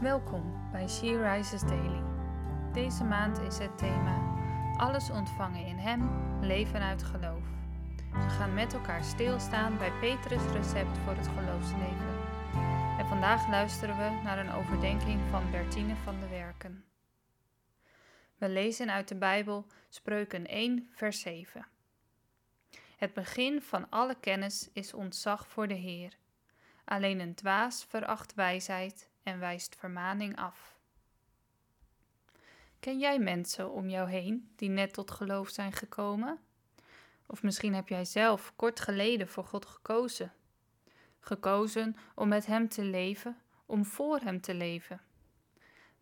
Welkom bij She Rises Daily. Deze maand is het thema Alles ontvangen in Hem, leven uit geloof. We gaan met elkaar stilstaan bij Petrus' recept voor het geloofsleven. En vandaag luisteren we naar een overdenking van Bertine van de Werken. We lezen uit de Bijbel Spreuken 1, vers 7. Het begin van alle kennis is ontzag voor de Heer. Alleen een dwaas veracht wijsheid en wijst vermaning af. Ken jij mensen om jou heen die net tot geloof zijn gekomen? Of misschien heb jij zelf kort geleden voor God gekozen. Gekozen om met Hem te leven, om voor Hem te leven.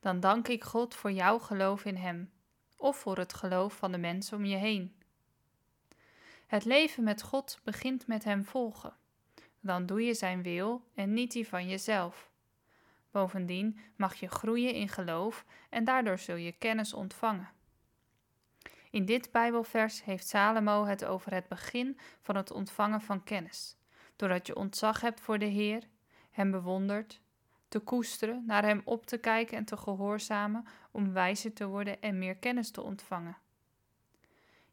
Dan dank ik God voor jouw geloof in Hem, of voor het geloof van de mensen om je heen. Het leven met God begint met Hem volgen. Dan doe je Zijn wil en niet die van jezelf. Bovendien mag je groeien in geloof en daardoor zul je kennis ontvangen. In dit Bijbelvers heeft Salomo het over het begin van het ontvangen van kennis, doordat je ontzag hebt voor de Heer, Hem bewondert, te koesteren, naar Hem op te kijken en te gehoorzamen om wijzer te worden en meer kennis te ontvangen.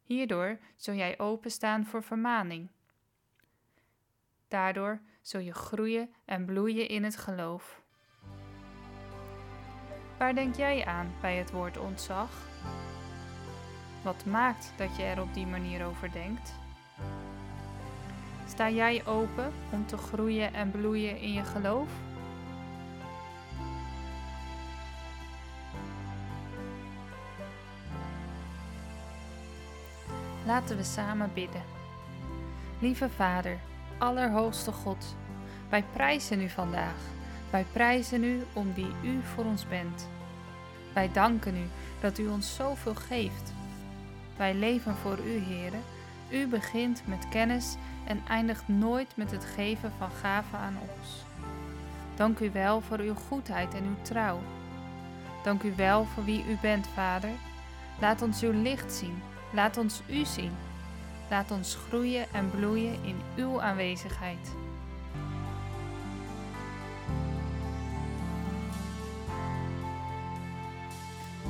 Hierdoor zul jij openstaan voor vermaning. Daardoor zul je groeien en bloeien in het geloof. Waar denk jij aan bij het woord ontzag? Wat maakt dat je er op die manier over denkt? Sta jij open om te groeien en bloeien in je geloof? Laten we samen bidden. Lieve Vader, Allerhoogste God, wij prijzen u vandaag. Wij prijzen u om wie u voor ons bent. Wij danken u dat u ons zoveel geeft. Wij leven voor u, Heere. U begint met kennis en eindigt nooit met het geven van gaven aan ons. Dank u wel voor uw goedheid en uw trouw. Dank u wel voor wie u bent, Vader. Laat ons uw licht zien. Laat ons u zien. Laat ons groeien en bloeien in uw aanwezigheid.